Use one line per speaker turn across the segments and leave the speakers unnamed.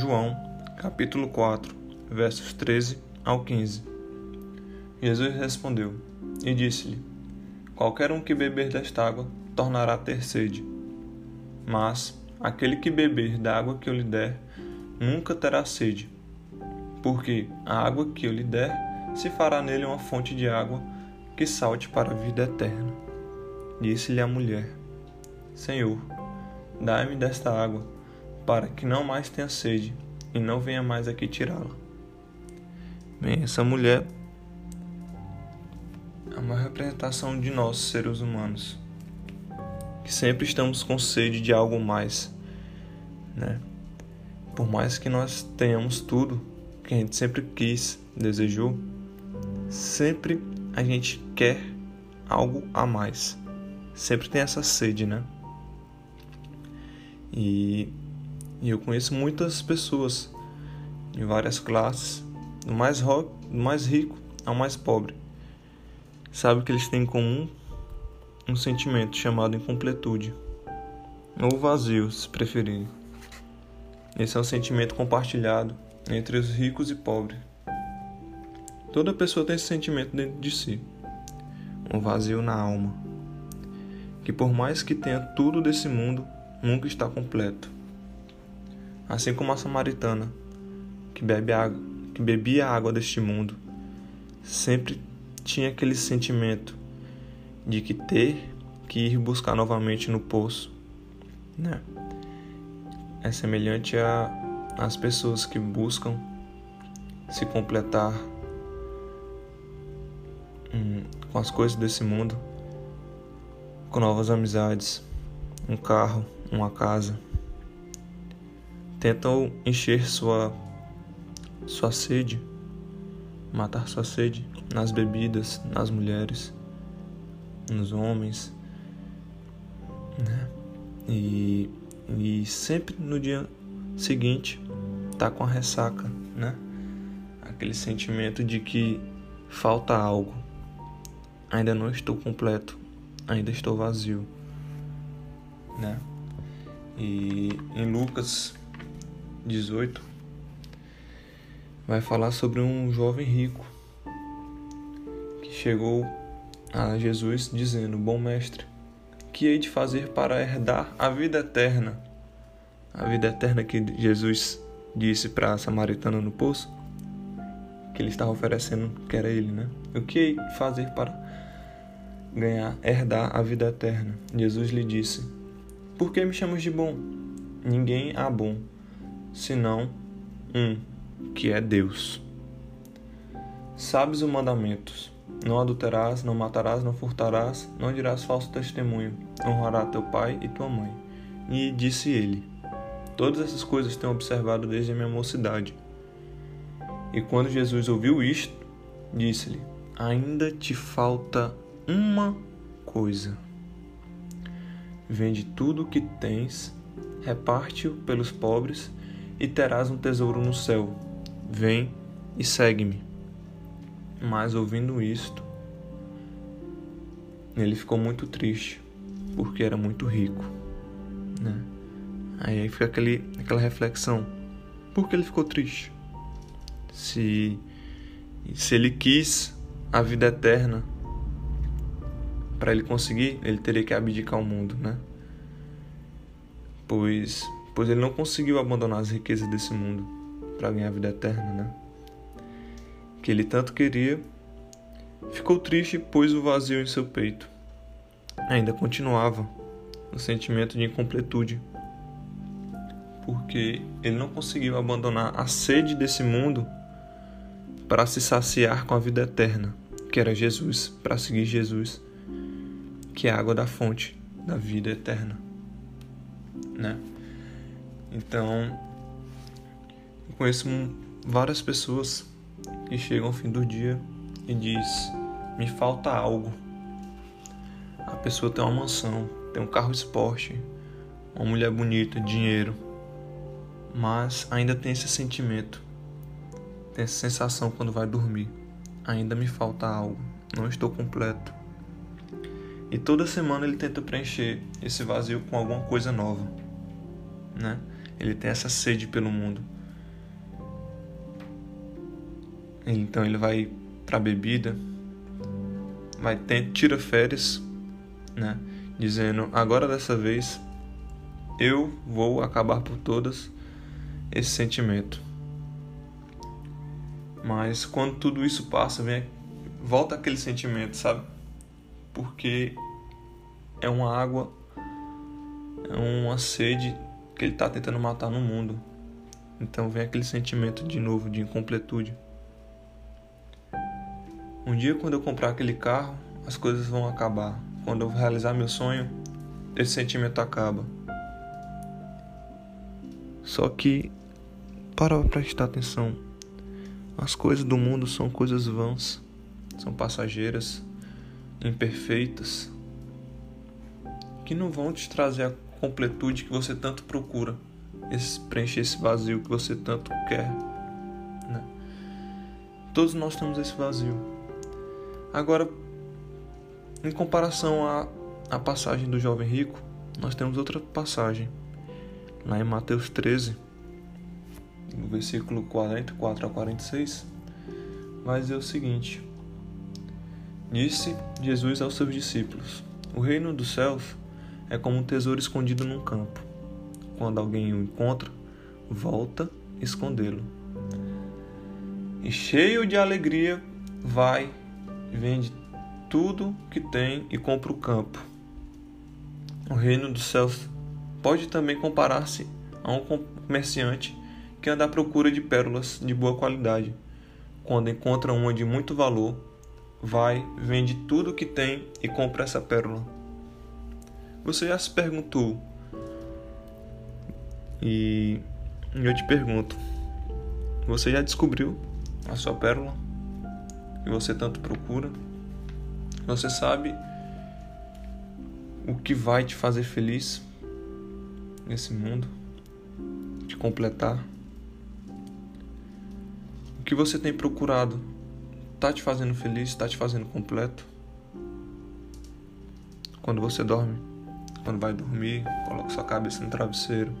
João, capítulo 4, versos 13 ao 15. Jesus respondeu e disse-lhe: Qualquer um que beber desta água tornará a ter sede. Mas aquele que beber da água que eu lhe der nunca terá sede, porque a água que eu lhe der se fará nele uma fonte de água que salte para a vida eterna. Disse-lhe a mulher: Senhor, dai-me desta água, para que não mais tenha sede e não venha mais aqui tirá-la. Bem, essa mulher é uma representação de nós, seres humanos, que sempre estamos com sede de algo mais, né? Por mais que nós tenhamos tudo que a gente sempre quis, desejou, sempre a gente quer algo a mais. Sempre tem essa sede, né? E, e eu conheço muitas pessoas de várias classes, do mais, rock, do mais rico ao mais pobre. Sabe que eles têm em comum um sentimento chamado incompletude, ou vazio, se preferirem. Esse é um sentimento compartilhado entre os ricos e pobres. Toda pessoa tem esse sentimento dentro de si, um vazio na alma, que por mais que tenha tudo desse mundo, nunca está completo. Assim como a samaritana, que, bebe que bebia a água deste mundo, sempre tinha aquele sentimento de que ter que ir buscar novamente no poço, né? É semelhante as pessoas que buscam se completar hum, com as coisas desse mundo, com novas amizades, um carro, uma casa. Tentam encher sua sua sede, matar sua sede nas bebidas, nas mulheres, nos homens, né? E, e sempre no dia seguinte tá com a ressaca, né? Aquele sentimento de que falta algo. Ainda não estou completo, ainda estou vazio né? E em Lucas 18 vai falar sobre um jovem rico que chegou a Jesus dizendo: Bom mestre, que hei de fazer para herdar a vida eterna? A vida eterna que Jesus disse para a samaritana no poço, que ele estava oferecendo, que era ele, né? O que hei de fazer para ganhar, herdar a vida eterna? Jesus lhe disse: por que me chamas de bom? Ninguém há bom, senão um, que é Deus. Sabes os mandamentos: não adulterarás, não matarás, não furtarás, não dirás falso testemunho, honrará teu pai e tua mãe. E disse ele: Todas essas coisas tenho observado desde a minha mocidade. E quando Jesus ouviu isto, disse-lhe: Ainda te falta uma coisa. Vende tudo o que tens, reparte-o pelos pobres e terás um tesouro no céu. Vem e segue-me. Mas ouvindo isto, ele ficou muito triste, porque era muito rico. Né? Aí fica aquele, aquela reflexão: por que ele ficou triste? Se, se ele quis a vida eterna, para ele conseguir, ele teria que abdicar o mundo, né? Pois, pois ele não conseguiu abandonar as riquezas desse mundo para ganhar a vida eterna, né? Que ele tanto queria, ficou triste e pôs o vazio em seu peito. Ainda continuava o sentimento de incompletude, porque ele não conseguiu abandonar a sede desse mundo para se saciar com a vida eterna, que era Jesus, para seguir Jesus que é a água da fonte da vida eterna, né? Então, eu conheço várias pessoas que chegam ao fim do dia e diz: "Me falta algo". A pessoa tem uma mansão, tem um carro esporte, uma mulher bonita, dinheiro, mas ainda tem esse sentimento, tem essa sensação quando vai dormir. Ainda me falta algo, não estou completo. E toda semana ele tenta preencher esse vazio com alguma coisa nova, né? Ele tem essa sede pelo mundo. Então ele vai para bebida, vai ter, tira férias, né? Dizendo: agora dessa vez eu vou acabar por todas esse sentimento. Mas quando tudo isso passa, vem volta aquele sentimento, sabe? Porque é uma água, é uma sede que ele está tentando matar no mundo. Então vem aquele sentimento de novo de incompletude. Um dia, quando eu comprar aquele carro, as coisas vão acabar. Quando eu realizar meu sonho, esse sentimento acaba. Só que, para prestar atenção, as coisas do mundo são coisas vãs, são passageiras, imperfeitas, que não vão te trazer a completude que você tanto procura, esse, preencher esse vazio que você tanto quer. Né? Todos nós temos esse vazio. Agora, em comparação à, à passagem do jovem rico, nós temos outra passagem. Lá em Mateus 13, no versículo 44 a 46, vai dizer o seguinte: Disse Jesus aos seus discípulos: O reino dos céus é como um tesouro escondido num campo. Quando alguém o encontra, volta escondê-lo. E cheio de alegria, vai vende tudo que tem e compra o campo. O reino dos céus pode também comparar-se a um comerciante que anda à procura de pérolas de boa qualidade. Quando encontra uma de muito valor, vai, vende tudo que tem e compra essa pérola. Você já se perguntou? E eu te pergunto: você já descobriu a sua pérola? que você tanto procura. Você sabe o que vai te fazer feliz nesse mundo, te completar. O que você tem procurado está te fazendo feliz, está te fazendo completo. Quando você dorme, quando vai dormir, coloca sua cabeça no travesseiro.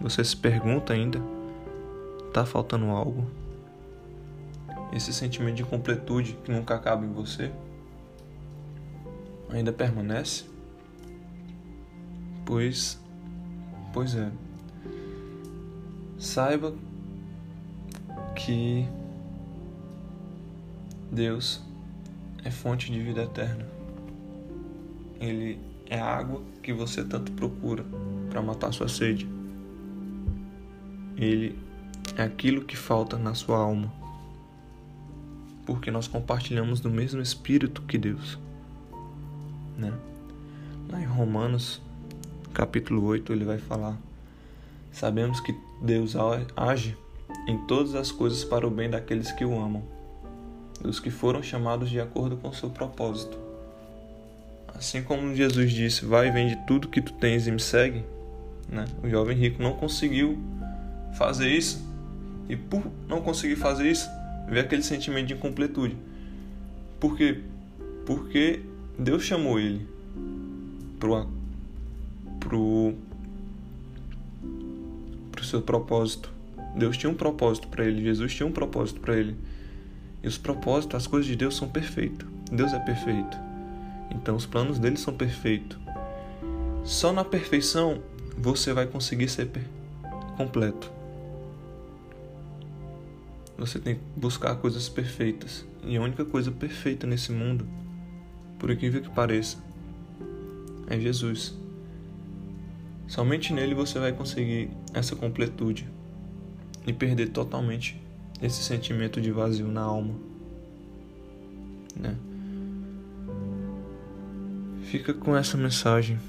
Você se pergunta ainda: está faltando algo? esse sentimento de completude que nunca acaba em você ainda permanece? Pois, pois é. Saiba que Deus é fonte de vida eterna. Ele é a água que você tanto procura para matar sua sede. Ele é aquilo que falta na sua alma porque nós compartilhamos do mesmo Espírito que Deus. Né? Lá em Romanos, capítulo 8, ele vai falar: Sabemos que Deus age em todas as coisas para o bem daqueles que o amam, dos que foram chamados de acordo com seu propósito. Assim como Jesus disse: Vai vende tudo que tu tens e me segue. Né? O jovem rico não conseguiu fazer isso, e por não conseguir fazer isso, vê aquele sentimento de incompletude. Por quê? Porque Deus chamou ele pro pro pro seu propósito. Deus tinha um propósito para ele, Jesus tinha um propósito para ele. E os propósitos, as coisas de Deus são perfeitas. Deus é perfeito. Então os planos dele são perfeitos. Só na perfeição você vai conseguir ser completo. Você tem que buscar coisas perfeitas. E a única coisa perfeita nesse mundo, por incrível que pareça, é Jesus. Somente nele você vai conseguir essa completude e perder totalmente esse sentimento de vazio na alma. Né? Fica com essa mensagem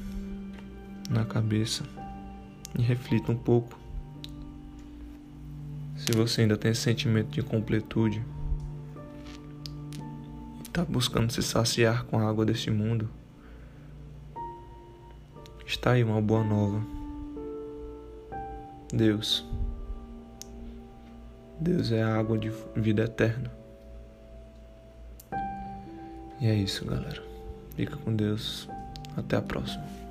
na cabeça e reflita um pouco se você ainda tem esse sentimento de completude e está buscando se saciar com a água deste mundo, está aí uma boa nova. Deus. Deus é a água de vida eterna. E é isso, galera. Fica com Deus. Até a próxima.